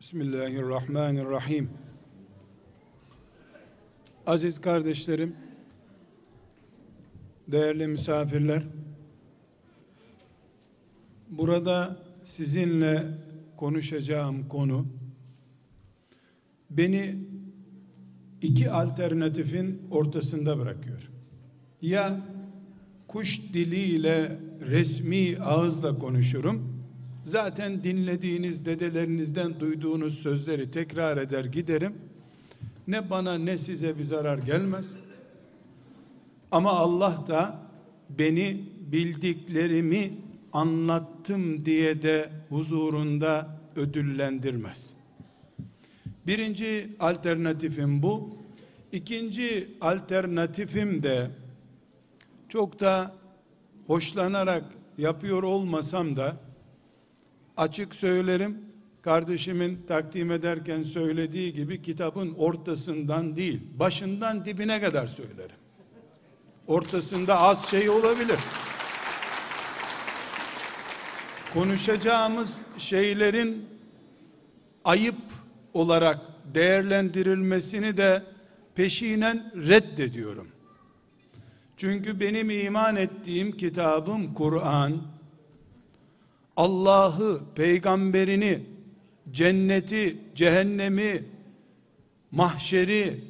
Bismillahirrahmanirrahim. Aziz kardeşlerim, değerli misafirler, burada sizinle konuşacağım konu, beni iki alternatifin ortasında bırakıyor. Ya kuş diliyle resmi ağızla konuşurum, zaten dinlediğiniz dedelerinizden duyduğunuz sözleri tekrar eder giderim. Ne bana ne size bir zarar gelmez. Ama Allah da beni bildiklerimi anlattım diye de huzurunda ödüllendirmez. Birinci alternatifim bu. İkinci alternatifim de çok da hoşlanarak yapıyor olmasam da açık söylerim. Kardeşimin takdim ederken söylediği gibi kitabın ortasından değil, başından dibine kadar söylerim. Ortasında az şey olabilir. Konuşacağımız şeylerin ayıp olarak değerlendirilmesini de peşinen reddediyorum. Çünkü benim iman ettiğim kitabım Kur'an, Allah'ı, peygamberini, cenneti, cehennemi, mahşeri,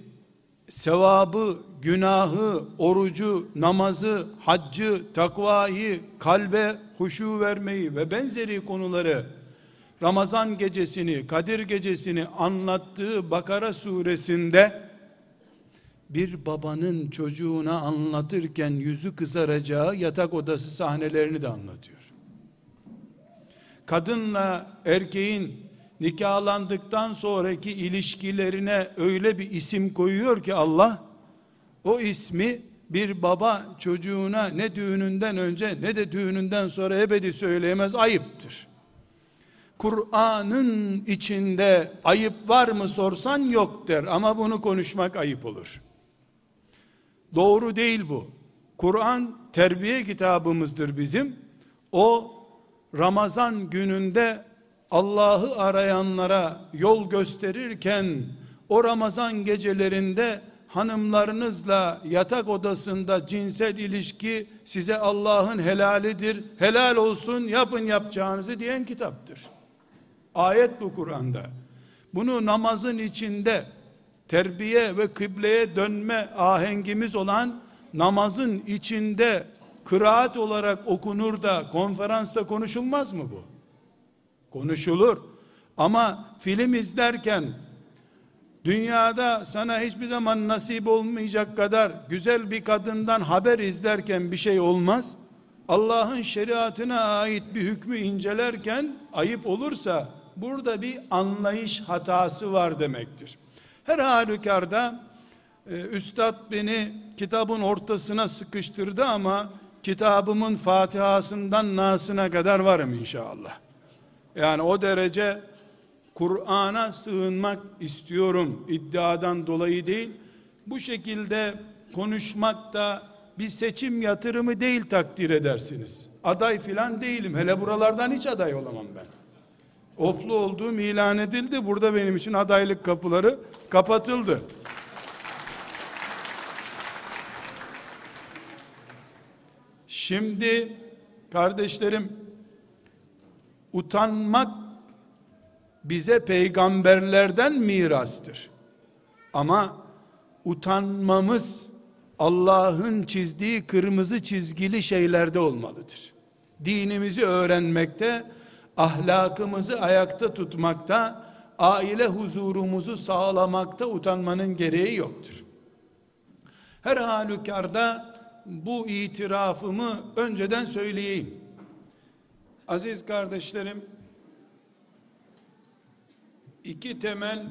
sevabı, günahı, orucu, namazı, haccı, takvayı, kalbe huşu vermeyi ve benzeri konuları Ramazan gecesini, Kadir gecesini anlattığı Bakara suresinde bir babanın çocuğuna anlatırken yüzü kızaracağı yatak odası sahnelerini de anlatıyor. Kadınla erkeğin nikahlandıktan sonraki ilişkilerine öyle bir isim koyuyor ki Allah o ismi bir baba çocuğuna ne düğününden önce ne de düğününden sonra ebedi söyleyemez ayıptır. Kur'an'ın içinde ayıp var mı sorsan yok der ama bunu konuşmak ayıp olur. Doğru değil bu. Kur'an terbiye kitabımızdır bizim. O Ramazan gününde Allah'ı arayanlara yol gösterirken o Ramazan gecelerinde hanımlarınızla yatak odasında cinsel ilişki size Allah'ın helalidir. Helal olsun yapın yapacağınızı diyen kitaptır. Ayet bu Kur'an'da. Bunu namazın içinde terbiye ve kıbleye dönme ahengimiz olan namazın içinde kıraat olarak okunur da konferansta konuşulmaz mı bu? Konuşulur. Ama film izlerken dünyada sana hiçbir zaman nasip olmayacak kadar güzel bir kadından haber izlerken bir şey olmaz. Allah'ın şeriatına ait bir hükmü incelerken ayıp olursa burada bir anlayış hatası var demektir. Her halükarda e, üstad beni kitabın ortasına sıkıştırdı ama kitabımın Fatiha'sından Nas'ına kadar varım inşallah. Yani o derece Kur'an'a sığınmak istiyorum iddiadan dolayı değil. Bu şekilde konuşmak da bir seçim yatırımı değil takdir edersiniz. Aday filan değilim. Hele buralardan hiç aday olamam ben. Oflu olduğum ilan edildi. Burada benim için adaylık kapıları kapatıldı. Şimdi kardeşlerim utanmak bize peygamberlerden mirastır. Ama utanmamız Allah'ın çizdiği kırmızı çizgili şeylerde olmalıdır. Dinimizi öğrenmekte, ahlakımızı ayakta tutmakta, aile huzurumuzu sağlamakta utanmanın gereği yoktur. Her halükarda bu itirafımı önceden söyleyeyim. Aziz kardeşlerim, iki temel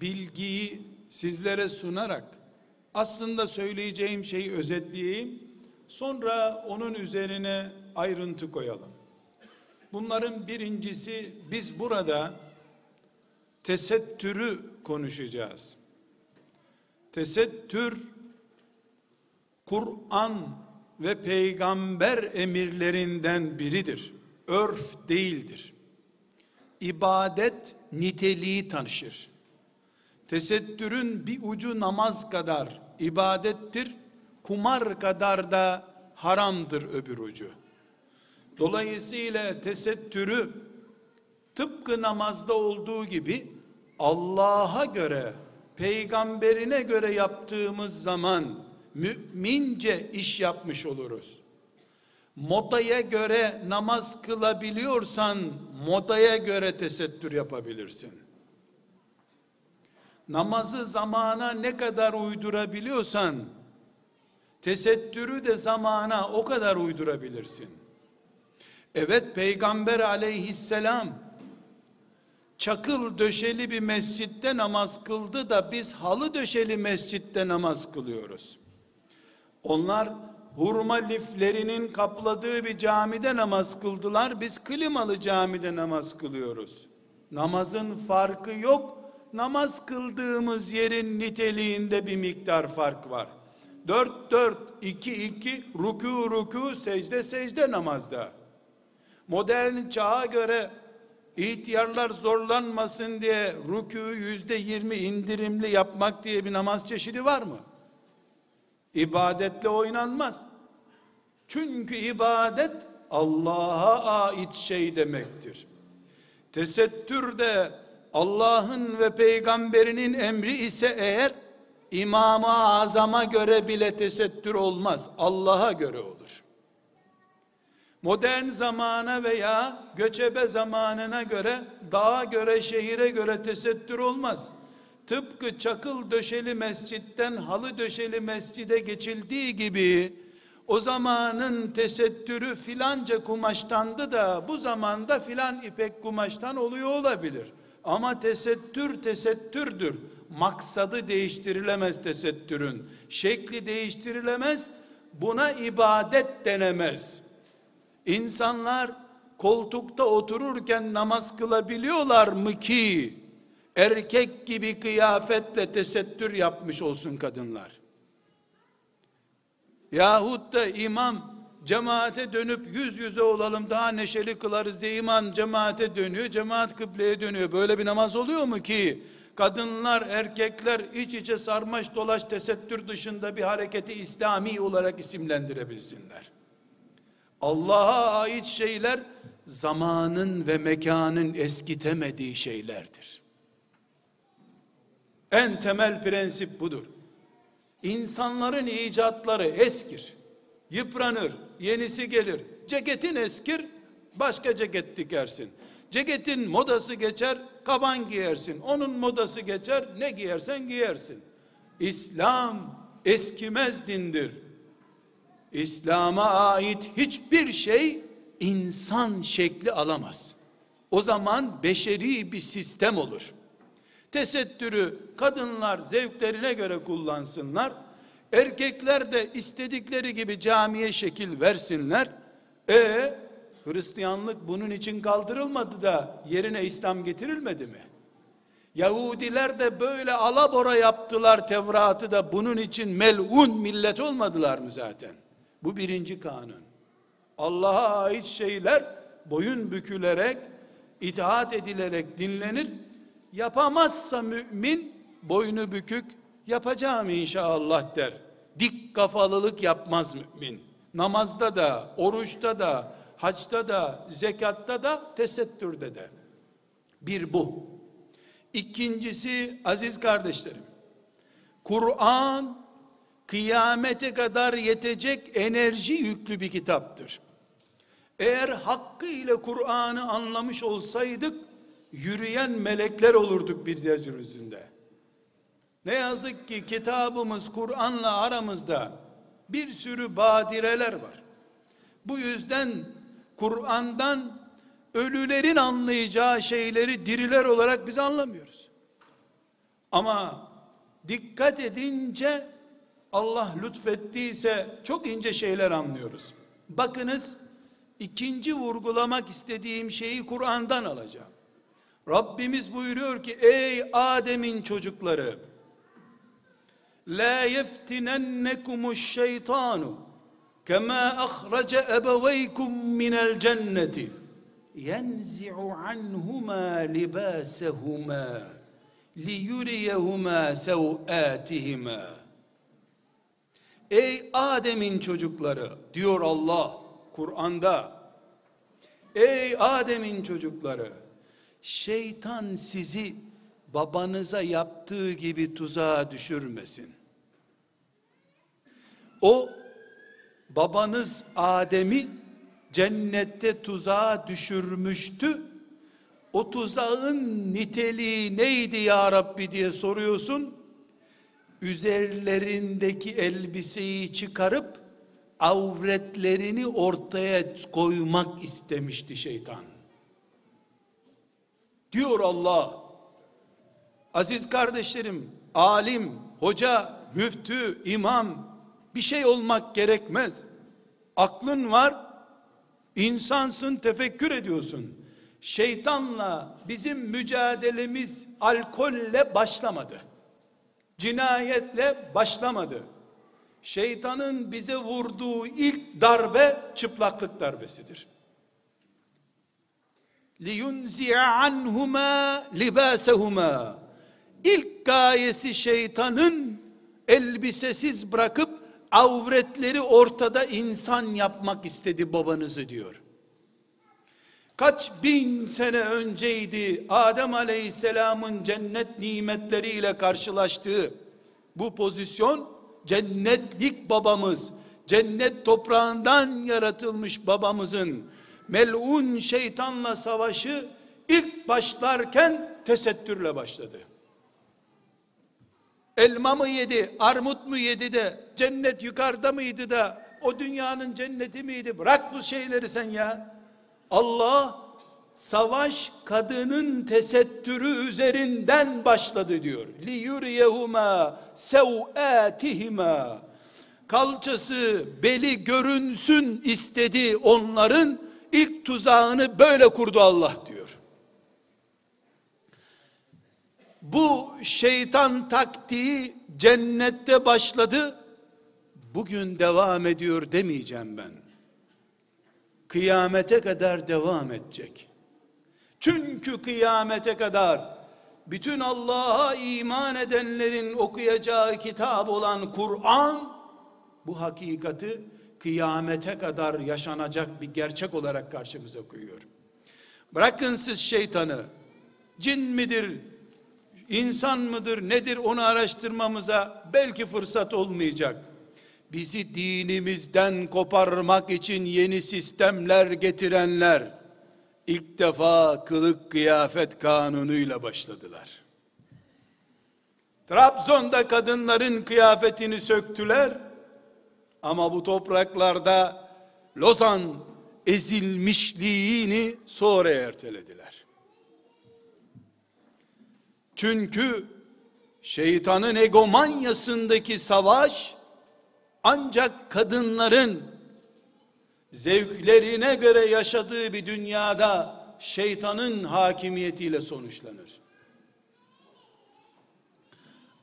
bilgiyi sizlere sunarak aslında söyleyeceğim şeyi özetleyeyim. Sonra onun üzerine ayrıntı koyalım. Bunların birincisi biz burada tesettürü konuşacağız. Tesettür Kur'an ve peygamber emirlerinden biridir. Örf değildir. ibadet niteliği tanışır. Tesettürün bir ucu namaz kadar ibadettir, kumar kadar da haramdır öbür ucu. Dolayısıyla tesettürü tıpkı namazda olduğu gibi Allah'a göre, peygamberine göre yaptığımız zaman mümince iş yapmış oluruz. Modaya göre namaz kılabiliyorsan modaya göre tesettür yapabilirsin. Namazı zamana ne kadar uydurabiliyorsan tesettürü de zamana o kadar uydurabilirsin. Evet peygamber aleyhisselam çakıl döşeli bir mescitte namaz kıldı da biz halı döşeli mescitte namaz kılıyoruz. Onlar hurma liflerinin kapladığı bir camide namaz kıldılar. Biz klimalı camide namaz kılıyoruz. Namazın farkı yok. Namaz kıldığımız yerin niteliğinde bir miktar fark var. 4 4 2 2 ruku ruku secde secde namazda. Modern çağa göre ihtiyarlar zorlanmasın diye rükû yüzde yirmi indirimli yapmak diye bir namaz çeşidi var mı? İbadetle oynanmaz. Çünkü ibadet Allah'a ait şey demektir. Tesettür de Allah'ın ve peygamberinin emri ise eğer İmam-ı Azam'a göre bile tesettür olmaz. Allah'a göre olur modern zamana veya göçebe zamanına göre, dağa göre, şehire göre tesettür olmaz. Tıpkı çakıl döşeli mescitten halı döşeli mescide geçildiği gibi, o zamanın tesettürü filanca kumaştandı da bu zamanda filan ipek kumaştan oluyor olabilir. Ama tesettür tesettürdür. Maksadı değiştirilemez tesettürün. Şekli değiştirilemez. Buna ibadet denemez.'' İnsanlar koltukta otururken namaz kılabiliyorlar mı ki erkek gibi kıyafetle tesettür yapmış olsun kadınlar? Yahut da imam cemaate dönüp yüz yüze olalım daha neşeli kılarız diye imam cemaate dönüyor, cemaat kıbleye dönüyor. Böyle bir namaz oluyor mu ki? Kadınlar, erkekler iç içe sarmaş dolaş tesettür dışında bir hareketi İslami olarak isimlendirebilsinler. Allah'a ait şeyler zamanın ve mekanın eskitemediği şeylerdir. En temel prensip budur. İnsanların icatları eskir, yıpranır, yenisi gelir. Ceketin eskir, başka ceket dikersin. Ceketin modası geçer, kaban giyersin. Onun modası geçer, ne giyersen giyersin. İslam eskimez dindir. İslam'a ait hiçbir şey insan şekli alamaz. O zaman beşeri bir sistem olur. Tesettürü kadınlar zevklerine göre kullansınlar. Erkekler de istedikleri gibi camiye şekil versinler. E Hristiyanlık bunun için kaldırılmadı da yerine İslam getirilmedi mi? Yahudiler de böyle alabora yaptılar Tevrat'ı da bunun için melun millet olmadılar mı zaten? Bu birinci kanun. Allah'a ait şeyler boyun bükülerek, itaat edilerek dinlenir. Yapamazsa mümin boynu bükük yapacağım inşallah der. Dik kafalılık yapmaz mümin. Namazda da, oruçta da, haçta da, zekatta da, tesettürde de. Bir bu. İkincisi aziz kardeşlerim. Kur'an kıyamete kadar yetecek enerji yüklü bir kitaptır. Eğer hakkı ile Kur'an'ı anlamış olsaydık, yürüyen melekler olurduk bir yeryüzünde. Ne yazık ki kitabımız Kur'an'la aramızda bir sürü badireler var. Bu yüzden Kur'an'dan ölülerin anlayacağı şeyleri diriler olarak biz anlamıyoruz. Ama dikkat edince Allah lütfettiyse çok ince şeyler anlıyoruz. Bakınız ikinci vurgulamak istediğim şeyi Kur'an'dan alacağım. Rabbimiz buyuruyor ki ey Adem'in çocukları la yeftinennekumuş şeytanu kema ahraca ebeveykum minel cenneti yenzi'u anhuma libasahuma liyuriyehuma sev'atihima Ey Adem'in çocukları diyor Allah Kur'an'da Ey Adem'in çocukları şeytan sizi babanıza yaptığı gibi tuzağa düşürmesin. O babanız Adem'i cennette tuzağa düşürmüştü. O tuzağın niteliği neydi ya Rabbi diye soruyorsun. Üzerlerindeki elbiseyi çıkarıp avretlerini ortaya koymak istemişti şeytan. Diyor Allah. Aziz kardeşlerim, alim, hoca, müftü, imam bir şey olmak gerekmez. Aklın var, insansın, tefekkür ediyorsun. Şeytanla bizim mücadelemiz alkolle başlamadı. Cinayetle başlamadı. Şeytanın bize vurduğu ilk darbe çıplaklık darbesidir. لِيُنْزِعَ عَنْهُمَا لِبَاسَهُمَا İlk gayesi şeytanın elbisesiz bırakıp avretleri ortada insan yapmak istedi babanızı diyor. Kaç bin sene önceydi Adem Aleyhisselam'ın cennet nimetleriyle karşılaştığı bu pozisyon cennetlik babamız, cennet toprağından yaratılmış babamızın melun şeytanla savaşı ilk başlarken tesettürle başladı. Elma mı yedi, armut mu yedi de cennet yukarıda mıydı da o dünyanın cenneti miydi? Bırak bu şeyleri sen ya. Allah savaş kadının tesettürü üzerinden başladı diyor. Li yuriyehuma sev'atihima. Kalçası, beli görünsün istedi onların ilk tuzağını böyle kurdu Allah diyor. Bu şeytan taktiği cennette başladı. Bugün devam ediyor demeyeceğim ben. Kıyamete kadar devam edecek. Çünkü kıyamete kadar bütün Allah'a iman edenlerin okuyacağı kitap olan Kur'an bu hakikati kıyamete kadar yaşanacak bir gerçek olarak karşımıza koyuyor. Bırakın siz şeytanı, cin midir, insan mıdır, nedir onu araştırmamıza belki fırsat olmayacak. Bizi dinimizden koparmak için yeni sistemler getirenler, ilk defa kılık kıyafet kanunuyla başladılar. Trabzon'da kadınların kıyafetini söktüler, ama bu topraklarda Lozan ezilmişliğini sonra ertelediler. Çünkü şeytanın egomanyasındaki savaş ancak kadınların zevklerine göre yaşadığı bir dünyada şeytanın hakimiyetiyle sonuçlanır.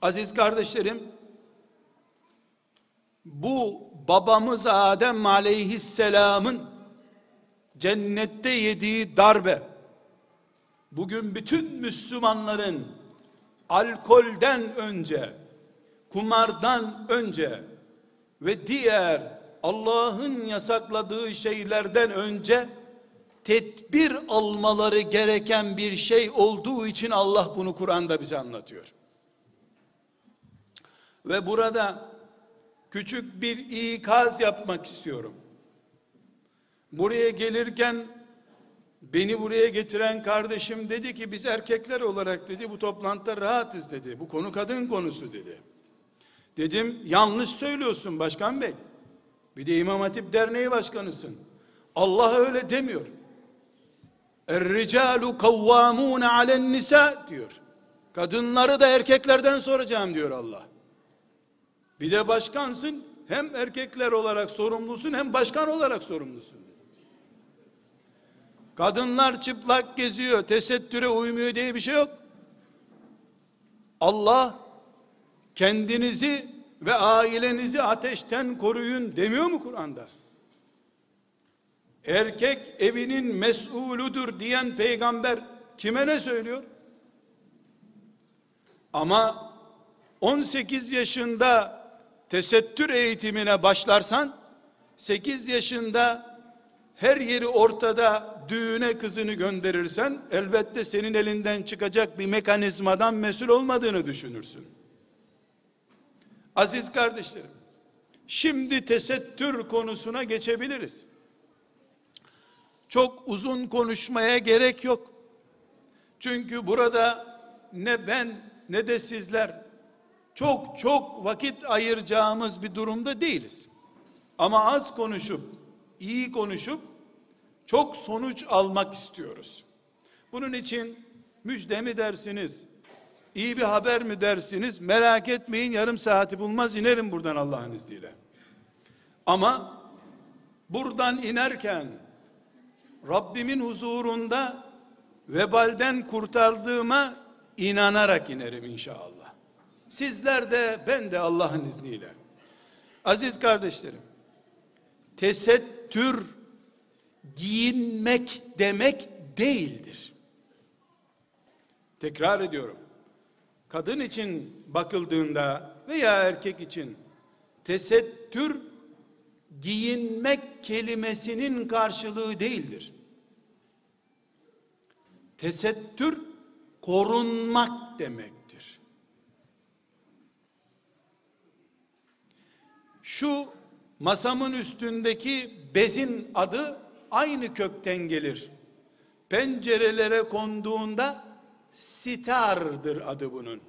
Aziz kardeşlerim, bu babamız Adem aleyhisselamın cennette yediği darbe bugün bütün Müslümanların alkolden önce kumardan önce ve diğer Allah'ın yasakladığı şeylerden önce tedbir almaları gereken bir şey olduğu için Allah bunu Kur'an'da bize anlatıyor. Ve burada küçük bir ikaz yapmak istiyorum. Buraya gelirken beni buraya getiren kardeşim dedi ki biz erkekler olarak dedi bu toplantıda rahatız dedi. Bu konu kadın konusu dedi. Dedim yanlış söylüyorsun başkan bey. Bir de İmam Hatip Derneği başkanısın. Allah öyle demiyor. Er-ricalu kavvamun alen nisa diyor. Kadınları da erkeklerden soracağım diyor Allah. Bir de başkansın, hem erkekler olarak sorumlusun hem başkan olarak sorumlusun. Kadınlar çıplak geziyor, tesettüre uymuyor diye bir şey yok. Allah kendinizi ve ailenizi ateşten koruyun demiyor mu Kur'an'da? erkek evinin mes'uludur diyen peygamber kime ne söylüyor? Ama 18 yaşında tesettür eğitimine başlarsan 8 yaşında her yeri ortada düğüne kızını gönderirsen elbette senin elinden çıkacak bir mekanizmadan mesul olmadığını düşünürsün. Aziz kardeşlerim, şimdi tesettür konusuna geçebiliriz. Çok uzun konuşmaya gerek yok. Çünkü burada ne ben ne de sizler çok çok vakit ayıracağımız bir durumda değiliz. Ama az konuşup, iyi konuşup çok sonuç almak istiyoruz. Bunun için müjde mi dersiniz? İyi bir haber mi dersiniz? Merak etmeyin yarım saati bulmaz inerim buradan Allah'ın izniyle. Ama buradan inerken Rabbimin huzurunda vebalden kurtardığıma inanarak inerim inşallah. Sizler de ben de Allah'ın izniyle. Aziz kardeşlerim, tesettür giyinmek demek değildir. Tekrar ediyorum. Kadın için bakıldığında veya erkek için tesettür giyinmek kelimesinin karşılığı değildir. Tesettür korunmak demektir. Şu masamın üstündeki bezin adı aynı kökten gelir. Pencerelere konduğunda sitardır adı bunun.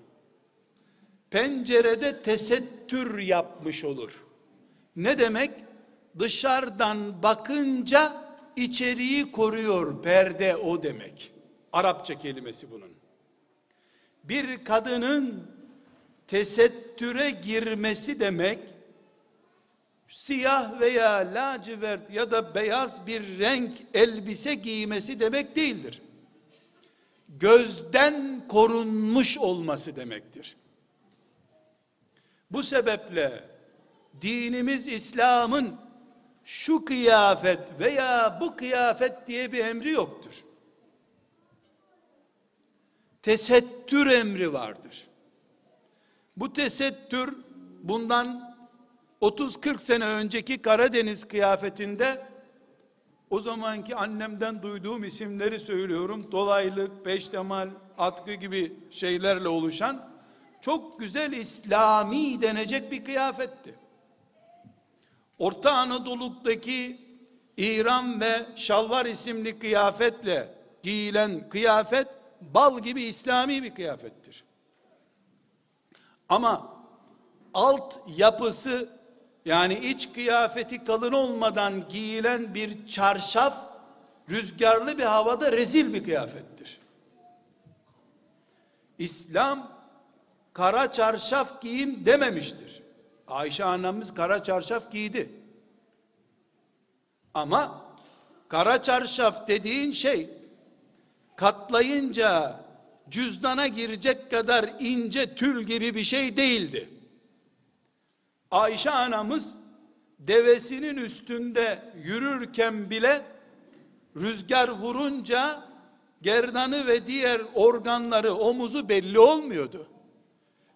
Pencerede tesettür yapmış olur. Ne demek? Dışarıdan bakınca içeriği koruyor. Perde o demek. Arapça kelimesi bunun. Bir kadının tesettüre girmesi demek siyah veya lacivert ya da beyaz bir renk elbise giymesi demek değildir. Gözden korunmuş olması demektir. Bu sebeple dinimiz İslam'ın şu kıyafet veya bu kıyafet diye bir emri yoktur. Tesettür emri vardır. Bu tesettür bundan 30-40 sene önceki Karadeniz kıyafetinde o zamanki annemden duyduğum isimleri söylüyorum. Dolaylık, peştemal, atkı gibi şeylerle oluşan çok güzel İslami denecek bir kıyafetti. Orta Anadolu'daki İran ve şalvar isimli kıyafetle giyilen kıyafet bal gibi İslami bir kıyafettir. Ama alt yapısı yani iç kıyafeti kalın olmadan giyilen bir çarşaf rüzgarlı bir havada rezil bir kıyafettir. İslam kara çarşaf giyin dememiştir. Ayşe annemiz kara çarşaf giydi. Ama kara çarşaf dediğin şey katlayınca cüzdana girecek kadar ince tül gibi bir şey değildi. Ayşe anamız devesinin üstünde yürürken bile rüzgar vurunca gerdanı ve diğer organları omuzu belli olmuyordu.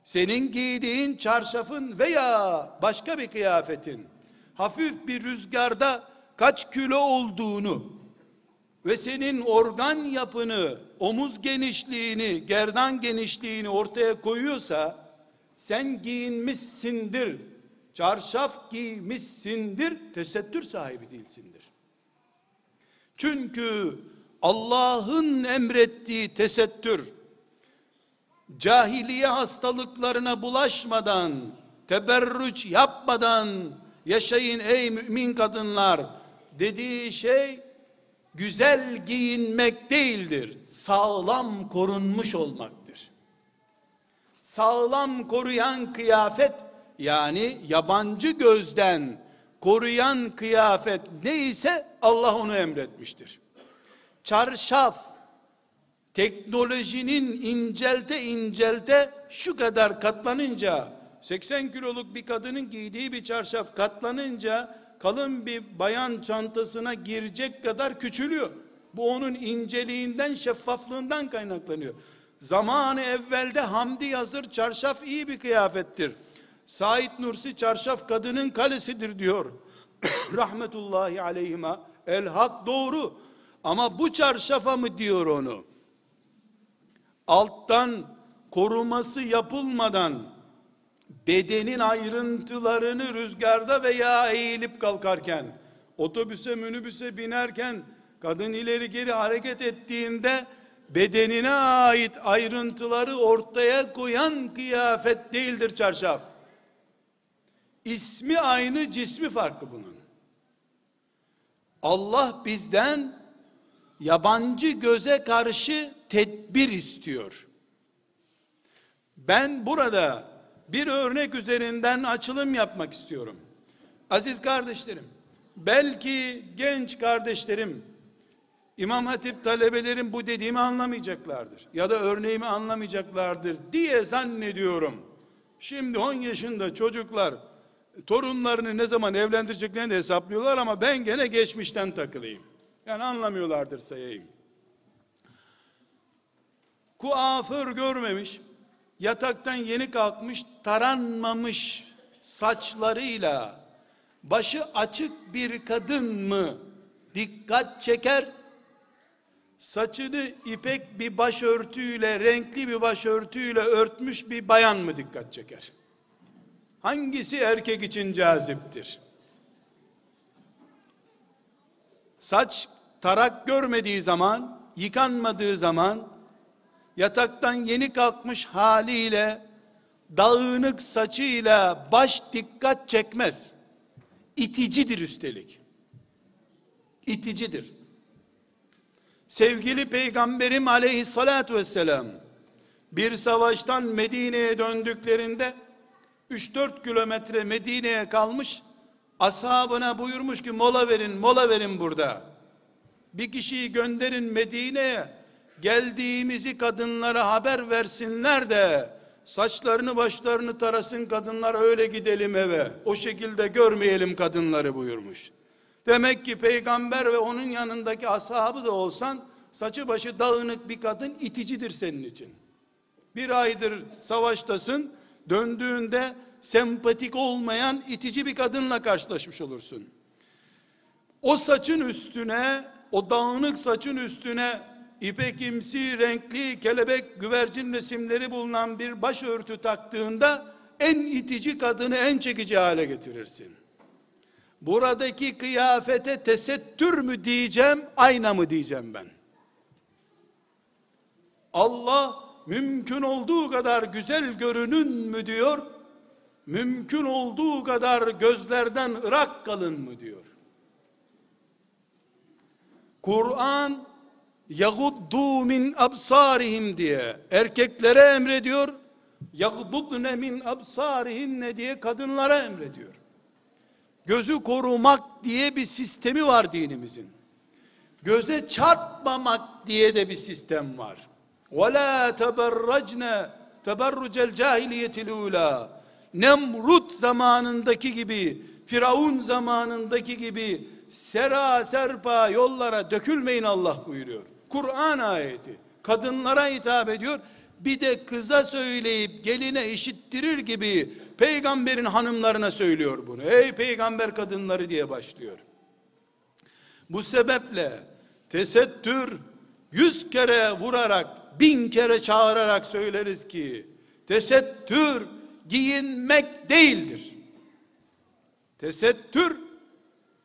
Senin giydiğin çarşafın veya başka bir kıyafetin hafif bir rüzgarda kaç kilo olduğunu ve senin organ yapını, omuz genişliğini, gerdan genişliğini ortaya koyuyorsa sen giyinmişsindir çarşaf giymişsindir, tesettür sahibi değilsindir. Çünkü Allah'ın emrettiği tesettür, cahiliye hastalıklarına bulaşmadan, teberrüç yapmadan yaşayın ey mümin kadınlar dediği şey güzel giyinmek değildir. Sağlam korunmuş olmaktır. Sağlam koruyan kıyafet yani yabancı gözden koruyan kıyafet neyse Allah onu emretmiştir. Çarşaf teknolojinin incelte incelte şu kadar katlanınca 80 kiloluk bir kadının giydiği bir çarşaf katlanınca kalın bir bayan çantasına girecek kadar küçülüyor. Bu onun inceliğinden, şeffaflığından kaynaklanıyor. Zamanı evvelde Hamdi Yazır çarşaf iyi bir kıyafettir. Said Nursi çarşaf kadının kalesidir diyor. Rahmetullahi aleyhime. El hak doğru. Ama bu çarşafa mı diyor onu? Alttan koruması yapılmadan bedenin ayrıntılarını rüzgarda veya eğilip kalkarken otobüse minibüse binerken kadın ileri geri hareket ettiğinde bedenine ait ayrıntıları ortaya koyan kıyafet değildir çarşaf. İsmi aynı, cismi farklı bunun. Allah bizden yabancı göze karşı tedbir istiyor. Ben burada bir örnek üzerinden açılım yapmak istiyorum. Aziz kardeşlerim, belki genç kardeşlerim, İmam Hatip talebelerin bu dediğimi anlamayacaklardır. Ya da örneğimi anlamayacaklardır diye zannediyorum. Şimdi 10 yaşında çocuklar torunlarını ne zaman evlendireceklerini de hesaplıyorlar ama ben gene geçmişten takılayım. Yani anlamıyorlardır sayayım. Kuaför görmemiş, yataktan yeni kalkmış, taranmamış saçlarıyla başı açık bir kadın mı dikkat çeker? Saçını ipek bir başörtüyle, renkli bir başörtüyle örtmüş bir bayan mı dikkat çeker? Hangisi erkek için caziptir? Saç tarak görmediği zaman, yıkanmadığı zaman, yataktan yeni kalkmış haliyle, dağınık saçıyla baş dikkat çekmez. İticidir üstelik. İticidir. Sevgili Peygamberim aleyhissalatu vesselam, bir savaştan Medine'ye döndüklerinde, 3-4 kilometre Medine'ye kalmış, ashabına buyurmuş ki mola verin, mola verin burada. Bir kişiyi gönderin Medine'ye, geldiğimizi kadınlara haber versinler de, saçlarını başlarını tarasın kadınlar öyle gidelim eve. O şekilde görmeyelim kadınları buyurmuş. Demek ki peygamber ve onun yanındaki ashabı da olsan, saçı başı dağınık bir kadın iticidir senin için. Bir aydır savaştasın, döndüğünde sempatik olmayan itici bir kadınla karşılaşmış olursun. O saçın üstüne, o dağınık saçın üstüne ipekimsi renkli kelebek güvercin resimleri bulunan bir başörtü taktığında en itici kadını en çekici hale getirirsin. Buradaki kıyafete tesettür mü diyeceğim, ayna mı diyeceğim ben? Allah mümkün olduğu kadar güzel görünün mü diyor, mümkün olduğu kadar gözlerden ırak kalın mı diyor. Kur'an yaguddu min absarihim diye erkeklere emrediyor. Yagdudne min absarihinne diye kadınlara emrediyor. Gözü korumak diye bir sistemi var dinimizin. Göze çarpmamak diye de bir sistem var. وَلَا تَبَرَّجْنَ تَبَرُّجَ الْجَاهِلِيَةِ الْعُولَى Nemrut zamanındaki gibi, Firavun zamanındaki gibi sera serpa yollara dökülmeyin Allah buyuruyor. Kur'an ayeti. Kadınlara hitap ediyor. Bir de kıza söyleyip geline işittirir gibi peygamberin hanımlarına söylüyor bunu. Ey peygamber kadınları diye başlıyor. Bu sebeple tesettür yüz kere vurarak bin kere çağırarak söyleriz ki tesettür giyinmek değildir. Tesettür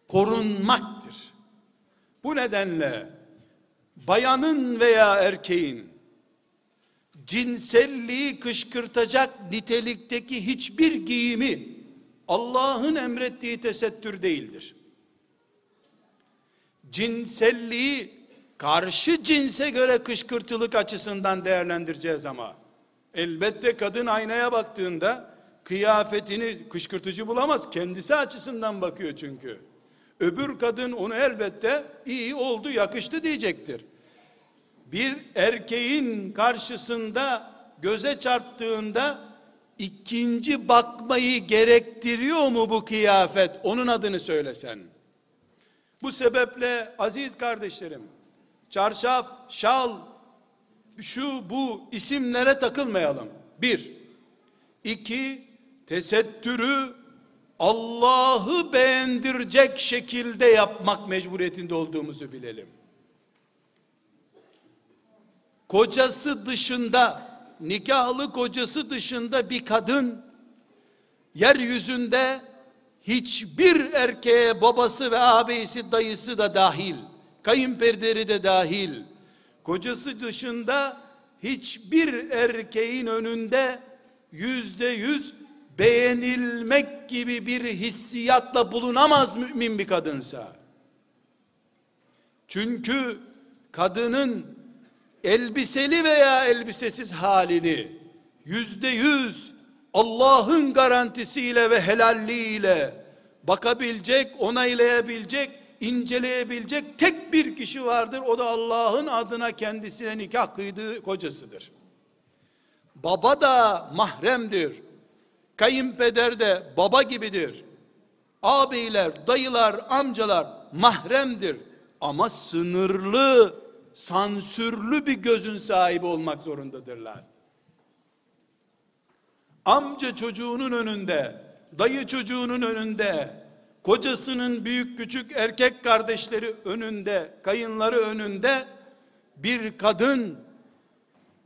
korunmaktır. Bu nedenle bayanın veya erkeğin cinselliği kışkırtacak nitelikteki hiçbir giyimi Allah'ın emrettiği tesettür değildir. Cinselliği karşı cinse göre kışkırtılık açısından değerlendireceğiz ama elbette kadın aynaya baktığında kıyafetini kışkırtıcı bulamaz. Kendisi açısından bakıyor çünkü. Öbür kadın onu elbette iyi oldu, yakıştı diyecektir. Bir erkeğin karşısında göze çarptığında ikinci bakmayı gerektiriyor mu bu kıyafet? Onun adını söylesen. Bu sebeple aziz kardeşlerim, çarşaf, şal, şu bu isimlere takılmayalım. Bir. iki tesettürü Allah'ı beğendirecek şekilde yapmak mecburiyetinde olduğumuzu bilelim. Kocası dışında, nikahlı kocası dışında bir kadın yeryüzünde hiçbir erkeğe babası ve ağabeyisi dayısı da dahil, kayınpederi de dahil, kocası dışında hiçbir erkeğin önünde yüzde yüz beğenilmek gibi bir hissiyatla bulunamaz mümin bir kadınsa. Çünkü kadının elbiseli veya elbisesiz halini yüzde yüz Allah'ın garantisiyle ve helalliğiyle bakabilecek, onaylayabilecek, inceleyebilecek tek bir kişi vardır. O da Allah'ın adına kendisine nikah kıydığı kocasıdır. Baba da mahremdir. Kayınpeder de baba gibidir. Ağabeyler, dayılar, amcalar mahremdir. Ama sınırlı, sansürlü bir gözün sahibi olmak zorundadırlar. Amca çocuğunun önünde, dayı çocuğunun önünde, kocasının büyük küçük erkek kardeşleri önünde, kayınları önünde bir kadın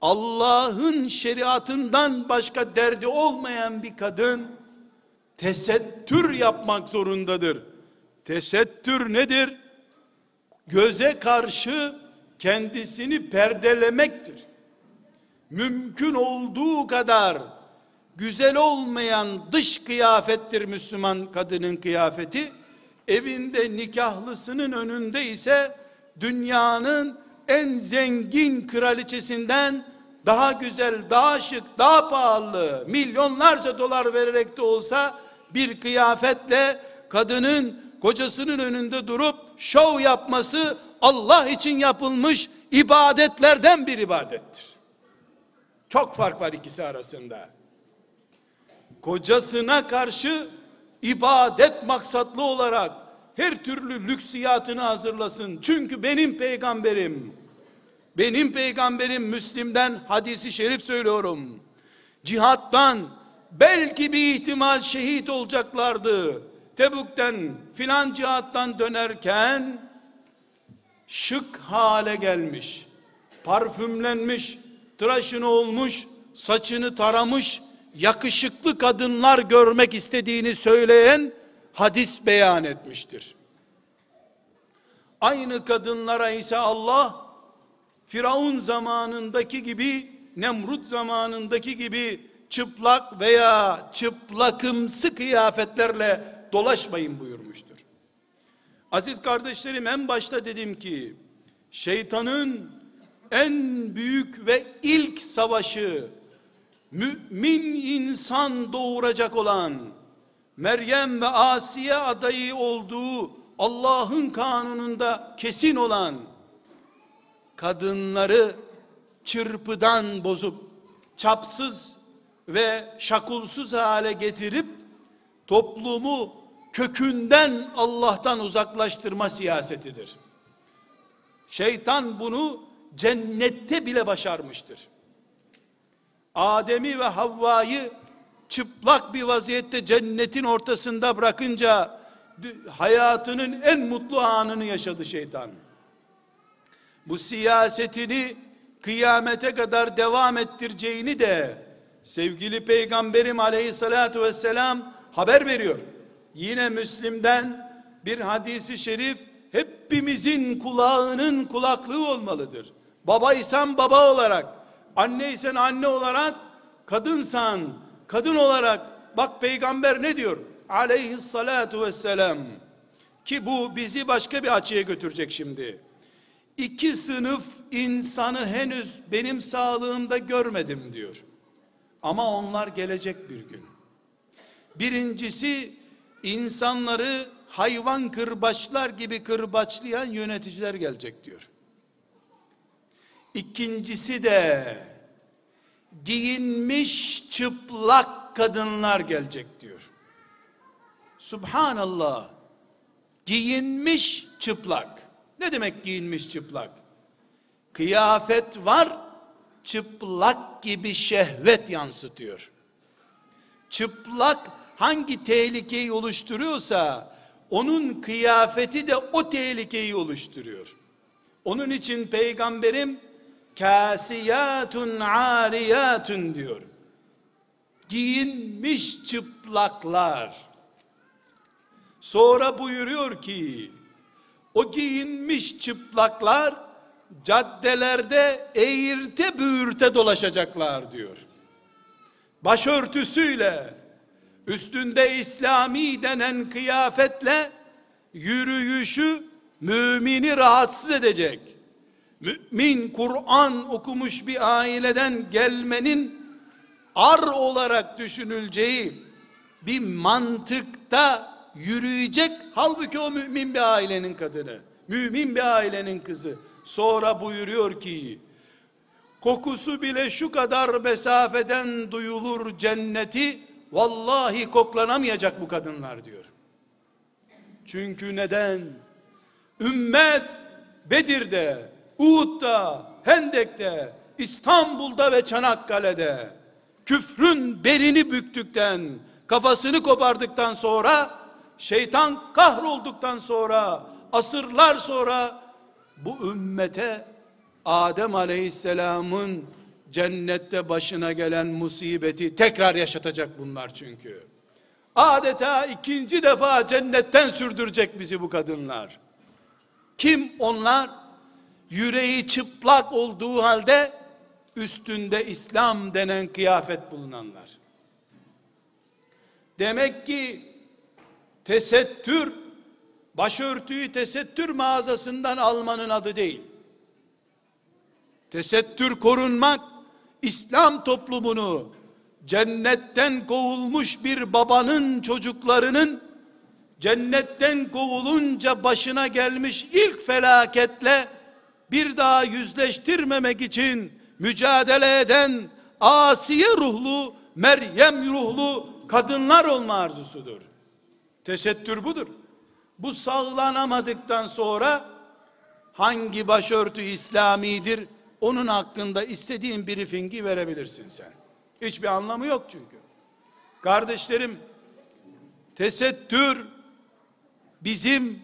Allah'ın şeriatından başka derdi olmayan bir kadın tesettür yapmak zorundadır. Tesettür nedir? Göze karşı kendisini perdelemektir. Mümkün olduğu kadar güzel olmayan dış kıyafettir Müslüman kadının kıyafeti. Evinde nikahlısının önünde ise dünyanın en zengin kraliçesinden daha güzel, daha şık, daha pahalı, milyonlarca dolar vererek de olsa bir kıyafetle kadının kocasının önünde durup şov yapması Allah için yapılmış ibadetlerden bir ibadettir. Çok fark var ikisi arasında. Kocasına karşı ibadet maksatlı olarak her türlü lüksiyatını hazırlasın. Çünkü benim peygamberim benim peygamberim Müslim'den hadisi şerif söylüyorum. Cihattan belki bir ihtimal şehit olacaklardı. Tebuk'ten filan cihattan dönerken şık hale gelmiş. Parfümlenmiş, tıraşını olmuş, saçını taramış, yakışıklı kadınlar görmek istediğini söyleyen hadis beyan etmiştir. Aynı kadınlara ise Allah Firavun zamanındaki gibi, Nemrut zamanındaki gibi çıplak veya çıplakımsı kıyafetlerle dolaşmayın buyurmuştur. Aziz kardeşlerim en başta dedim ki şeytanın en büyük ve ilk savaşı mümin insan doğuracak olan Meryem ve Asiye adayı olduğu Allah'ın kanununda kesin olan kadınları çırpıdan bozup çapsız ve şakulsuz hale getirip toplumu kökünden Allah'tan uzaklaştırma siyasetidir. Şeytan bunu cennette bile başarmıştır. Adem'i ve Havva'yı çıplak bir vaziyette cennetin ortasında bırakınca hayatının en mutlu anını yaşadı şeytan bu siyasetini kıyamete kadar devam ettireceğini de sevgili peygamberim aleyhissalatu vesselam haber veriyor. Yine Müslim'den bir hadisi şerif hepimizin kulağının kulaklığı olmalıdır. Babaysan baba olarak, anneysen anne olarak, kadınsan kadın olarak bak peygamber ne diyor? Aleyhissalatu vesselam ki bu bizi başka bir açıya götürecek şimdi iki sınıf insanı henüz benim sağlığımda görmedim diyor. Ama onlar gelecek bir gün. Birincisi insanları hayvan kırbaçlar gibi kırbaçlayan yöneticiler gelecek diyor. İkincisi de giyinmiş çıplak kadınlar gelecek diyor. Subhanallah. Giyinmiş çıplak. Ne demek giyinmiş çıplak? Kıyafet var, çıplak gibi şehvet yansıtıyor. Çıplak hangi tehlikeyi oluşturuyorsa onun kıyafeti de o tehlikeyi oluşturuyor. Onun için peygamberim kasiyatun ariyatun diyor. Giyinmiş çıplaklar. Sonra buyuruyor ki o giyinmiş çıplaklar caddelerde eğirte büğürte dolaşacaklar diyor. Başörtüsüyle üstünde İslami denen kıyafetle yürüyüşü mümini rahatsız edecek. Mümin Kur'an okumuş bir aileden gelmenin ar olarak düşünüleceği bir mantıkta yürüyecek. Halbuki o mümin bir ailenin kadını mümin bir ailenin kızı. Sonra buyuruyor ki kokusu bile şu kadar mesafeden duyulur cenneti vallahi koklanamayacak bu kadınlar diyor. Çünkü neden? Ümmet Bedir'de Uhud'da Hendek'te İstanbul'da ve Çanakkale'de küfrün belini büktükten kafasını kopardıktan sonra şeytan kahrolduktan sonra asırlar sonra bu ümmete Adem Aleyhisselam'ın cennette başına gelen musibeti tekrar yaşatacak bunlar çünkü. Adeta ikinci defa cennetten sürdürecek bizi bu kadınlar. Kim onlar? Yüreği çıplak olduğu halde üstünde İslam denen kıyafet bulunanlar. Demek ki tesettür başörtüyü tesettür mağazasından almanın adı değil. Tesettür korunmak İslam toplumunu cennetten kovulmuş bir babanın çocuklarının cennetten kovulunca başına gelmiş ilk felaketle bir daha yüzleştirmemek için mücadele eden Asiye ruhlu, Meryem ruhlu kadınlar olma arzusudur. Tesettür budur. Bu sağlanamadıktan sonra hangi başörtü İslamidir? Onun hakkında istediğin briefingi verebilirsin sen. Hiçbir anlamı yok çünkü. Kardeşlerim, tesettür bizim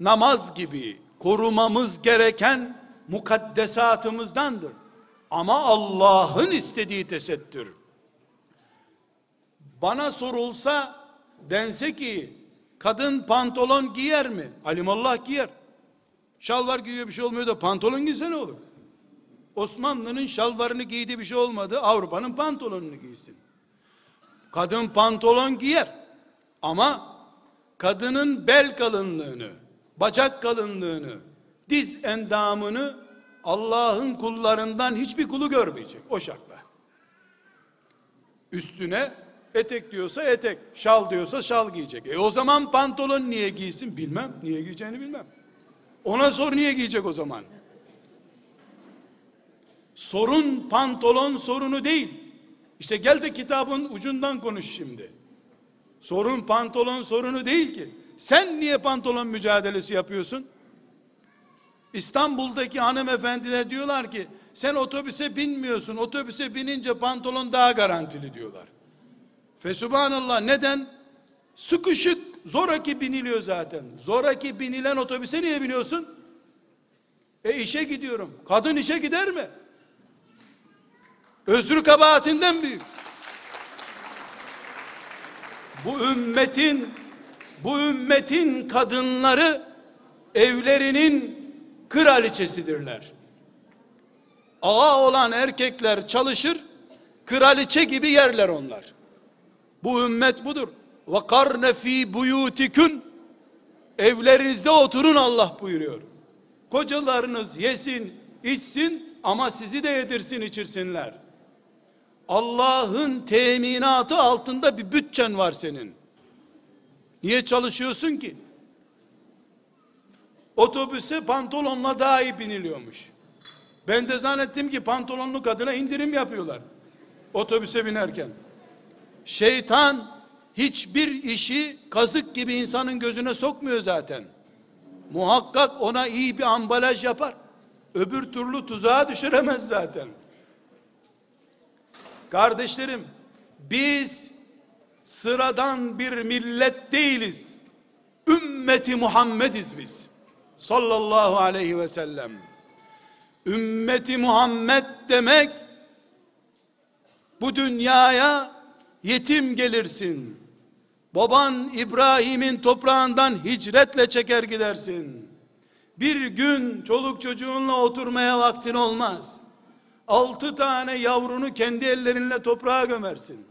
namaz gibi korumamız gereken mukaddesatımızdandır. Ama Allah'ın istediği tesettür. Bana sorulsa dense ki kadın pantolon giyer mi? Alimallah giyer. Şalvar giyiyor bir şey olmuyor da pantolon giyse ne olur? Osmanlı'nın şalvarını giydiği bir şey olmadı. Avrupa'nın pantolonunu giysin. Kadın pantolon giyer. Ama kadının bel kalınlığını, bacak kalınlığını, diz endamını Allah'ın kullarından hiçbir kulu görmeyecek o şartla. Üstüne etek diyorsa etek, şal diyorsa şal giyecek. E o zaman pantolon niye giysin bilmem. Niye giyeceğini bilmem. Ona sor niye giyecek o zaman? Sorun pantolon sorunu değil. İşte gel de kitabın ucundan konuş şimdi. Sorun pantolon sorunu değil ki. Sen niye pantolon mücadelesi yapıyorsun? İstanbul'daki hanımefendiler diyorlar ki sen otobüse binmiyorsun. Otobüse binince pantolon daha garantili diyorlar. Fesubhanallah neden? Sıkışık zoraki biniliyor zaten. Zoraki binilen otobüse niye biniyorsun? E işe gidiyorum. Kadın işe gider mi? Özrü kabahatinden büyük. Bu ümmetin bu ümmetin kadınları evlerinin kraliçesidirler. Ağa olan erkekler çalışır, kraliçe gibi yerler onlar. Bu ümmet budur. Ve karne fi buyutikün evlerinizde oturun Allah buyuruyor. Kocalarınız yesin, içsin ama sizi de yedirsin, içirsinler. Allah'ın teminatı altında bir bütçen var senin. Niye çalışıyorsun ki? Otobüse pantolonla daha iyi biniliyormuş. Ben de zannettim ki pantolonlu kadına indirim yapıyorlar. otobüse binerken. Şeytan hiçbir işi kazık gibi insanın gözüne sokmuyor zaten. Muhakkak ona iyi bir ambalaj yapar. Öbür türlü tuzağa düşüremez zaten. Kardeşlerim, biz sıradan bir millet değiliz. Ümmeti Muhammediz biz. Sallallahu aleyhi ve sellem. Ümmeti Muhammed demek bu dünyaya yetim gelirsin. Baban İbrahim'in toprağından hicretle çeker gidersin. Bir gün çoluk çocuğunla oturmaya vaktin olmaz. Altı tane yavrunu kendi ellerinle toprağa gömersin.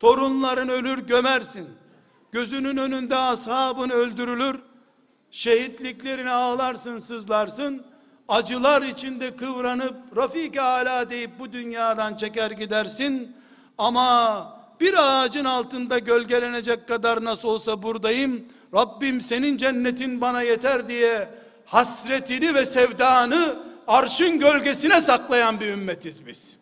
Torunların ölür gömersin. Gözünün önünde ashabın öldürülür. Şehitliklerine ağlarsın, sızlarsın. Acılar içinde kıvranıp Rafik ala deyip bu dünyadan çeker gidersin. Ama bir ağacın altında gölgelenecek kadar nasıl olsa buradayım. Rabbim senin cennetin bana yeter diye hasretini ve sevdanı arşın gölgesine saklayan bir ümmetiz biz.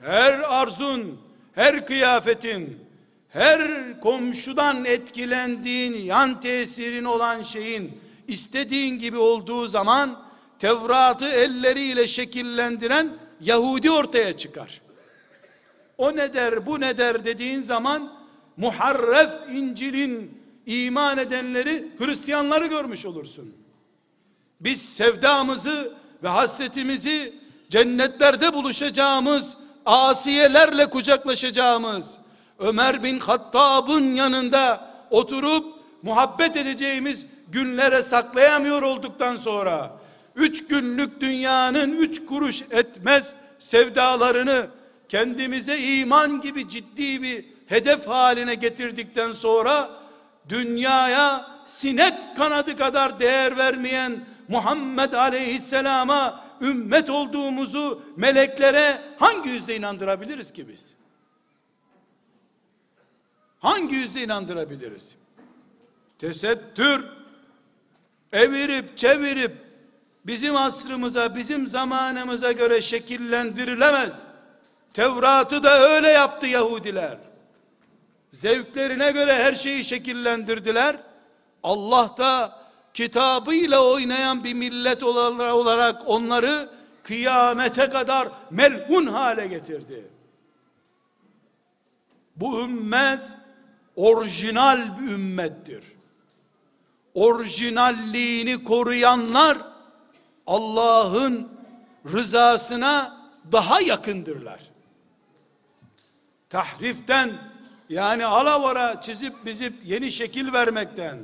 Her arzun, her kıyafetin, her komşudan etkilendiğin yan tesirin olan şeyin istediğin gibi olduğu zaman Tevrat'ı elleriyle şekillendiren Yahudi ortaya çıkar. O ne der, bu ne der dediğin zaman muharref İncil'in iman edenleri Hristiyanları görmüş olursun. Biz sevdamızı ve hasretimizi cennetlerde buluşacağımız asiyelerle kucaklaşacağımız Ömer bin Hattab'ın yanında oturup muhabbet edeceğimiz günlere saklayamıyor olduktan sonra üç günlük dünyanın üç kuruş etmez sevdalarını kendimize iman gibi ciddi bir hedef haline getirdikten sonra dünyaya sinek kanadı kadar değer vermeyen Muhammed Aleyhisselam'a ümmet olduğumuzu meleklere hangi yüzle inandırabiliriz ki biz? Hangi yüzle inandırabiliriz? Tesettür evirip çevirip bizim asrımıza, bizim zamanımıza göre şekillendirilemez. Tevrat'ı da öyle yaptı Yahudiler. Zevklerine göre her şeyi şekillendirdiler. Allah da kitabıyla oynayan bir millet olarak onları kıyamete kadar melhun hale getirdi. Bu ümmet orijinal bir ümmettir. Orijinalliğini koruyanlar Allah'ın rızasına daha yakındırlar. Tahriften yani alavara çizip bizip yeni şekil vermekten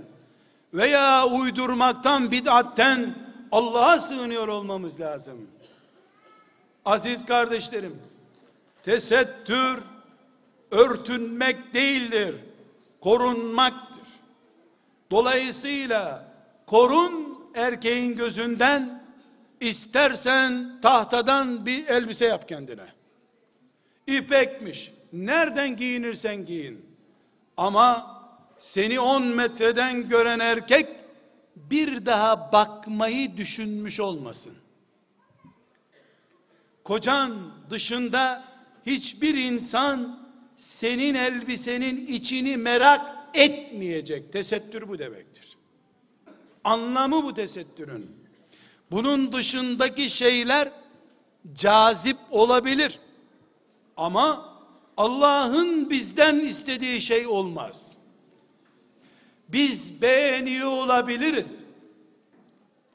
veya uydurmaktan bid'atten Allah'a sığınıyor olmamız lazım. Aziz kardeşlerim, tesettür örtünmek değildir, korunmaktır. Dolayısıyla korun erkeğin gözünden, istersen tahtadan bir elbise yap kendine. İpekmiş, nereden giyinirsen giyin. Ama seni 10 metreden gören erkek bir daha bakmayı düşünmüş olmasın. Kocan dışında hiçbir insan senin elbisenin içini merak etmeyecek. Tesettür bu demektir. Anlamı bu tesettürün. Bunun dışındaki şeyler cazip olabilir. Ama Allah'ın bizden istediği şey olmaz. Biz beğeniyor olabiliriz.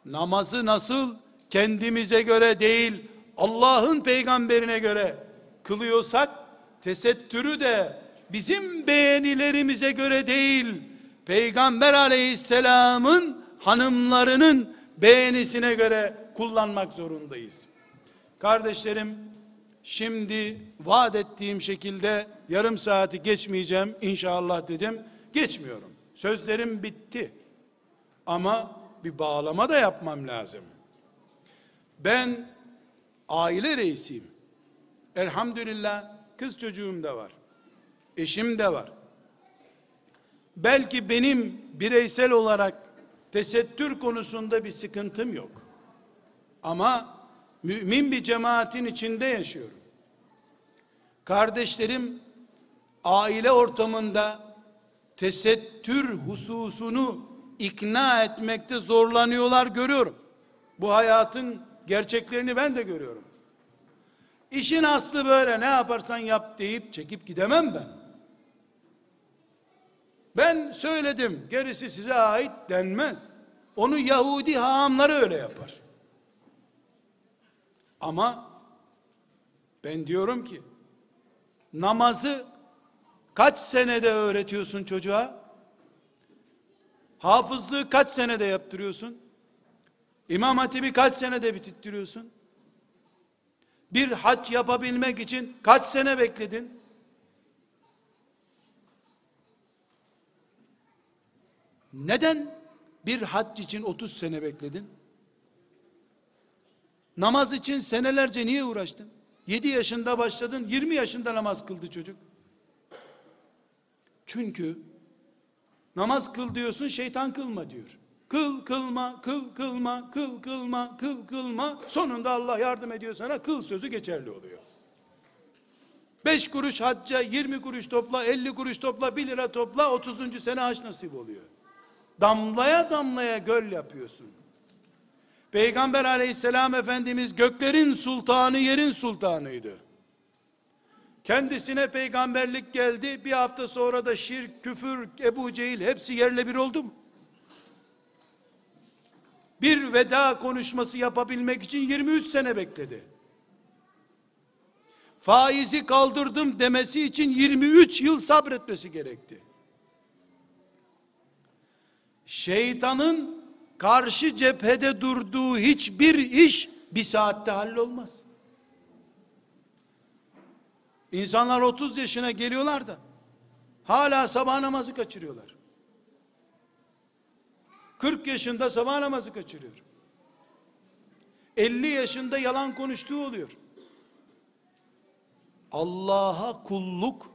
Namazı nasıl kendimize göre değil, Allah'ın peygamberine göre kılıyorsak, tesettürü de bizim beğenilerimize göre değil, Peygamber aleyhisselamın hanımlarının beğenisine göre kullanmak zorundayız. Kardeşlerim, şimdi vaat ettiğim şekilde yarım saati geçmeyeceğim inşallah dedim. Geçmiyorum. Sözlerim bitti. Ama bir bağlama da yapmam lazım. Ben aile reisiyim. Elhamdülillah kız çocuğum da var. Eşim de var. Belki benim bireysel olarak tesettür konusunda bir sıkıntım yok. Ama mümin bir cemaatin içinde yaşıyorum. Kardeşlerim aile ortamında tesettür hususunu ikna etmekte zorlanıyorlar görüyorum. Bu hayatın gerçeklerini ben de görüyorum. İşin aslı böyle ne yaparsan yap deyip çekip gidemem ben. Ben söyledim gerisi size ait denmez. Onu Yahudi haamları öyle yapar. Ama ben diyorum ki namazı kaç senede öğretiyorsun çocuğa? Hafızlığı kaç senede yaptırıyorsun? İmam Hatibi kaç senede bitittiriyorsun? Bir hac yapabilmek için kaç sene bekledin? Neden bir hac için 30 sene bekledin? Namaz için senelerce niye uğraştın? 7 yaşında başladın, 20 yaşında namaz kıldı çocuk. Çünkü namaz kıl diyorsun, şeytan kılma diyor. Kıl kılma, kıl kılma, kıl kılma, kıl kılma. Sonunda Allah yardım ediyor sana, kıl sözü geçerli oluyor. 5 kuruş hacca, 20 kuruş topla, 50 kuruş topla, 1 lira topla, 30. sene haç nasip oluyor. Damlaya damlaya göl yapıyorsun. Peygamber aleyhisselam efendimiz göklerin sultanı yerin sultanıydı. Kendisine peygamberlik geldi. Bir hafta sonra da şirk, küfür, Ebu Cehil hepsi yerle bir oldu mu? Bir veda konuşması yapabilmek için 23 sene bekledi. Faizi kaldırdım demesi için 23 yıl sabretmesi gerekti. Şeytanın karşı cephede durduğu hiçbir iş bir saatte hallolmaz. İnsanlar 30 yaşına geliyorlar da hala sabah namazı kaçırıyorlar. 40 yaşında sabah namazı kaçırıyor. 50 yaşında yalan konuştuğu oluyor. Allah'a kulluk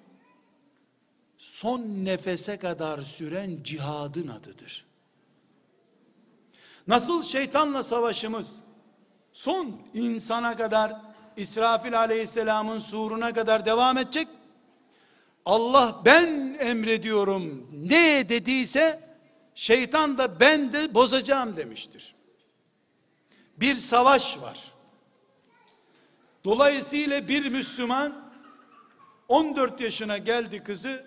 son nefese kadar süren cihadın adıdır. Nasıl şeytanla savaşımız son insana kadar İsrafil aleyhisselamın suruna kadar devam edecek. Allah ben emrediyorum ne dediyse şeytan da ben de bozacağım demiştir. Bir savaş var. Dolayısıyla bir Müslüman 14 yaşına geldi kızı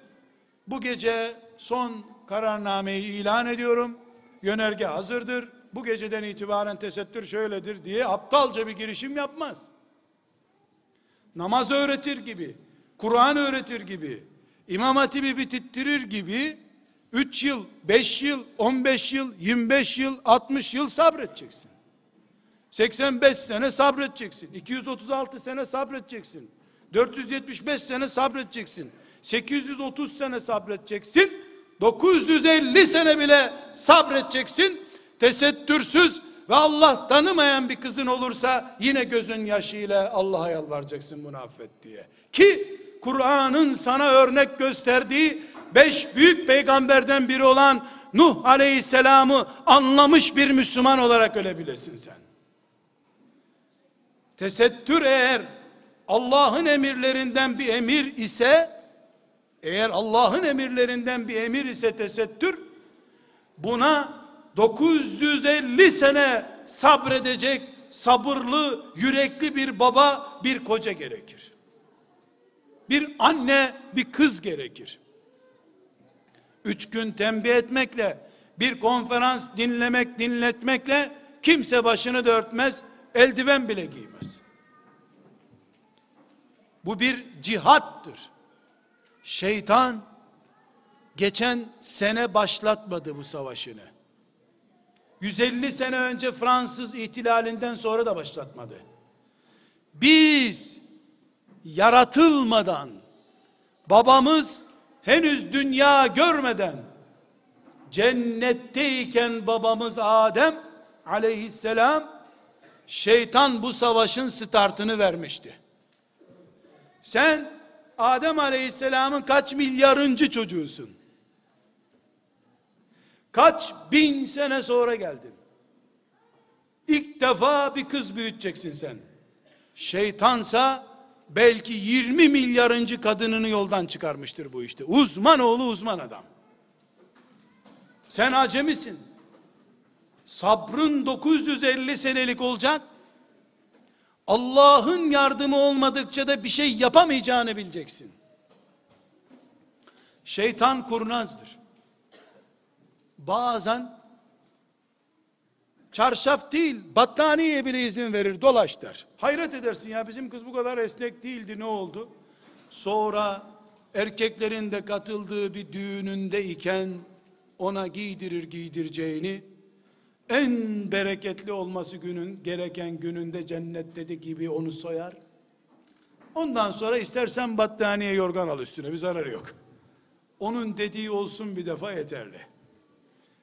bu gece son kararnameyi ilan ediyorum. Yönerge hazırdır. Bu geceden itibaren tesettür şöyledir diye aptalca bir girişim yapmaz namaz öğretir gibi, Kur'an öğretir gibi, İmam Hatip'i bitirttirir gibi 3 yıl, 5 yıl, 15 yıl, 25 yıl, 60 yıl sabredeceksin. 85 sene sabredeceksin. 236 sene sabredeceksin. 475 sene sabredeceksin. 830 sene sabredeceksin. 950 sene bile sabredeceksin. Tesettürsüz ve Allah tanımayan bir kızın olursa yine gözün yaşıyla Allah'a yalvaracaksın bunu affet diye. Ki Kur'an'ın sana örnek gösterdiği beş büyük peygamberden biri olan Nuh aleyhisselamı anlamış bir Müslüman olarak ölebilesin sen. Tesettür eğer Allah'ın emirlerinden bir emir ise eğer Allah'ın emirlerinden bir emir ise tesettür buna 950 sene sabredecek sabırlı, yürekli bir baba, bir koca gerekir. Bir anne, bir kız gerekir. Üç gün tembih etmekle, bir konferans dinlemek, dinletmekle kimse başını da örtmez, eldiven bile giymez. Bu bir cihattır. Şeytan geçen sene başlatmadı bu savaşını. 150 sene önce Fransız ihtilalinden sonra da başlatmadı. Biz yaratılmadan babamız henüz dünya görmeden cennetteyken babamız Adem aleyhisselam şeytan bu savaşın startını vermişti. Sen Adem aleyhisselamın kaç milyarıncı çocuğusun? Kaç bin sene sonra geldin. İlk defa bir kız büyüteceksin sen. Şeytansa belki 20 milyarıncı kadınını yoldan çıkarmıştır bu işte. Uzman oğlu uzman adam. Sen acemisin. Sabrın 950 senelik olacak. Allah'ın yardımı olmadıkça da bir şey yapamayacağını bileceksin. Şeytan kurnazdır. Bazen çarşaf değil, battaniye bile izin verir, dolaş der. Hayret edersin ya bizim kız bu kadar esnek değildi ne oldu? Sonra erkeklerin de katıldığı bir düğününde iken ona giydirir giydireceğini en bereketli olması günün gereken gününde cennet dedi gibi onu soyar. Ondan sonra istersen battaniye yorgan al üstüne bir zararı yok. Onun dediği olsun bir defa yeterli.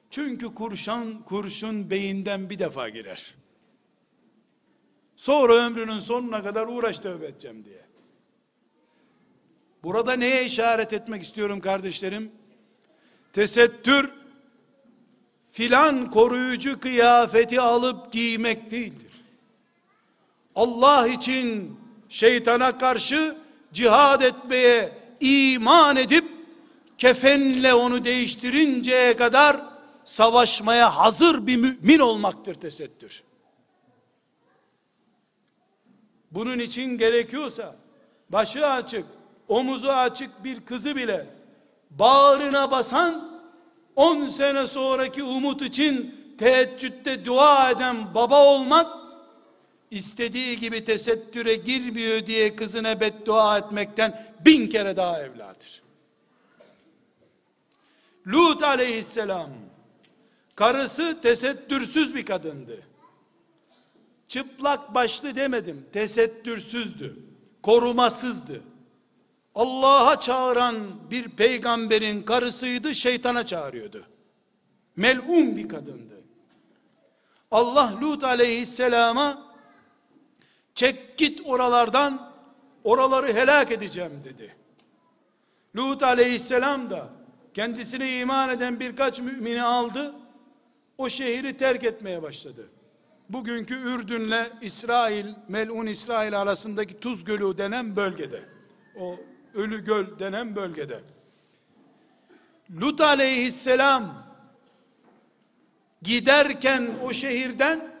Çünkü kurşan kurşun beyinden bir defa girer. Sonra ömrünün sonuna kadar uğraş tövbe edeceğim diye. Burada neye işaret etmek istiyorum kardeşlerim? Tesettür filan koruyucu kıyafeti alıp giymek değildir. Allah için şeytana karşı cihad etmeye iman edip kefenle onu değiştirinceye kadar savaşmaya hazır bir mümin olmaktır tesettür. Bunun için gerekiyorsa başı açık, omuzu açık bir kızı bile bağrına basan 10 sene sonraki umut için teheccüde dua eden baba olmak istediği gibi tesettüre girmiyor diye kızına beddua etmekten bin kere daha evladır. Lut aleyhisselam karısı tesettürsüz bir kadındı. Çıplak başlı demedim, tesettürsüzdü, korumasızdı. Allah'a çağıran bir peygamberin karısıydı, şeytana çağırıyordu. Melun bir kadındı. Allah Lut aleyhisselama çek git oralardan, oraları helak edeceğim dedi. Lut aleyhisselam da kendisine iman eden birkaç mümini aldı, o şehri terk etmeye başladı. Bugünkü Ürdün'le İsrail, Melun İsrail arasındaki Tuz Gölü denen bölgede, o Ölü Göl denen bölgede. Lut aleyhisselam giderken o şehirden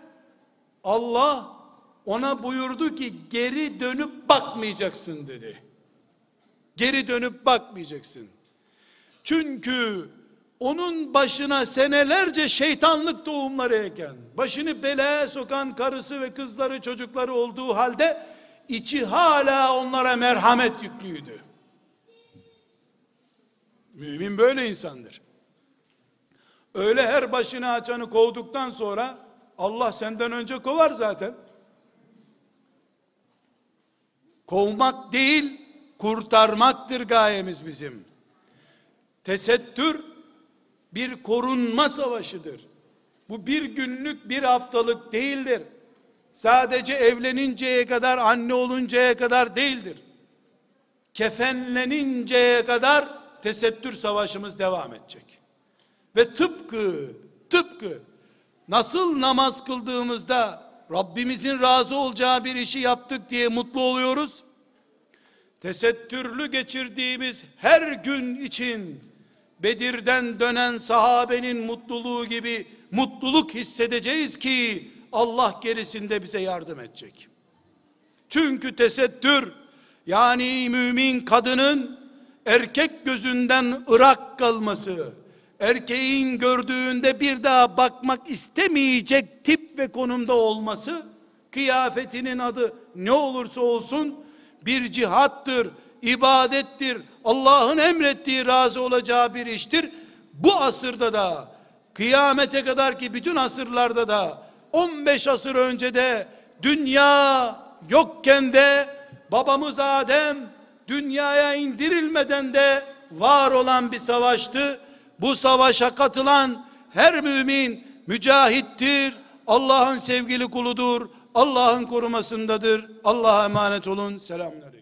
Allah ona buyurdu ki geri dönüp bakmayacaksın dedi. Geri dönüp bakmayacaksın. Çünkü onun başına senelerce şeytanlık tohumları eken, başını belaya sokan karısı ve kızları çocukları olduğu halde içi hala onlara merhamet yüklüydü. Mümin böyle insandır. Öyle her başını açanı kovduktan sonra Allah senden önce kovar zaten. Kovmak değil, kurtarmaktır gayemiz bizim. Tesettür bir korunma savaşıdır. Bu bir günlük, bir haftalık değildir. Sadece evleninceye kadar, anne oluncaya kadar değildir. Kefenleninceye kadar tesettür savaşımız devam edecek. Ve tıpkı, tıpkı nasıl namaz kıldığımızda Rabbimizin razı olacağı bir işi yaptık diye mutlu oluyoruz. Tesettürlü geçirdiğimiz her gün için Bedir'den dönen sahabenin mutluluğu gibi mutluluk hissedeceğiz ki Allah gerisinde bize yardım edecek. Çünkü tesettür yani mümin kadının erkek gözünden ırak kalması, erkeğin gördüğünde bir daha bakmak istemeyecek tip ve konumda olması, kıyafetinin adı ne olursa olsun bir cihattır, ibadettir, Allah'ın emrettiği razı olacağı bir iştir. Bu asırda da kıyamete kadar ki bütün asırlarda da 15 asır önce de dünya yokken de babamız Adem dünyaya indirilmeden de var olan bir savaştı. Bu savaşa katılan her mümin mücahittir. Allah'ın sevgili kuludur. Allah'ın korumasındadır. Allah'a emanet olun. Selamünaleyküm.